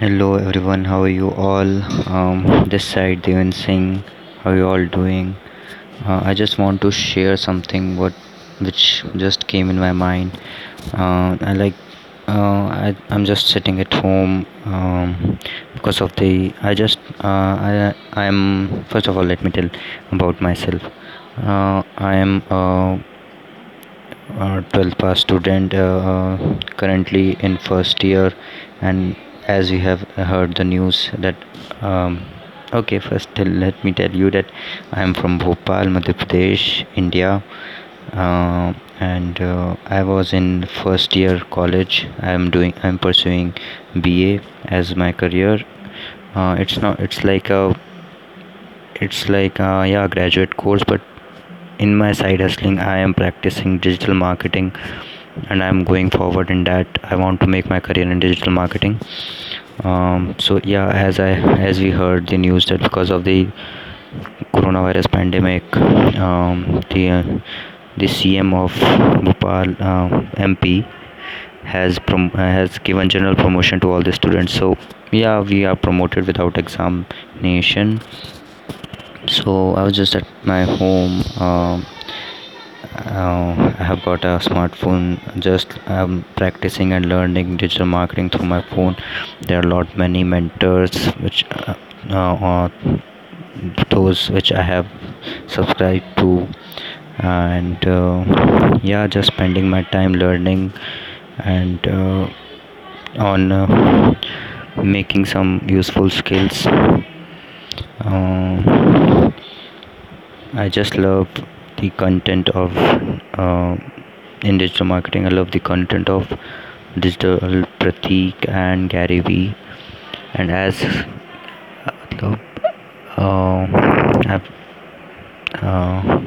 Hello everyone, how are you all? Um, this side Devan Singh, how are you all doing? Uh, I just want to share something what which just came in my mind. Uh, I like uh, I, I'm just sitting at home um, because of the I just uh, I I'm first of all let me tell about myself. Uh, I am a, a 12th pass student uh, currently in first year and as you have heard the news that um, okay first let me tell you that i am from bhopal madhya pradesh india. Uh, and uh, i was in first year college. I am doing i'm pursuing ba as my career. Uh, it's not it's like a it's like a, yeah graduate course but in my side hustling i am practicing digital marketing and i'm going forward in that. I want to make my career in digital marketing. Um, so yeah as i as we heard the news that because of the coronavirus pandemic um, the uh, the cm of bhopal uh, mp has prom- uh, has given general promotion to all the students. So yeah we are promoted without examination. So i was just at my home um, uh, I have got a smartphone. Just I'm practicing and learning digital marketing through my phone. There are a lot many mentors which uh, uh, those which I have subscribed to, and uh, yeah, just spending my time learning and uh, on uh, making some useful skills. Uh, I just love the content of uh, in digital marketing. I love the content of digital Pratik and Gary Vee. And as uh, uh, I've, uh,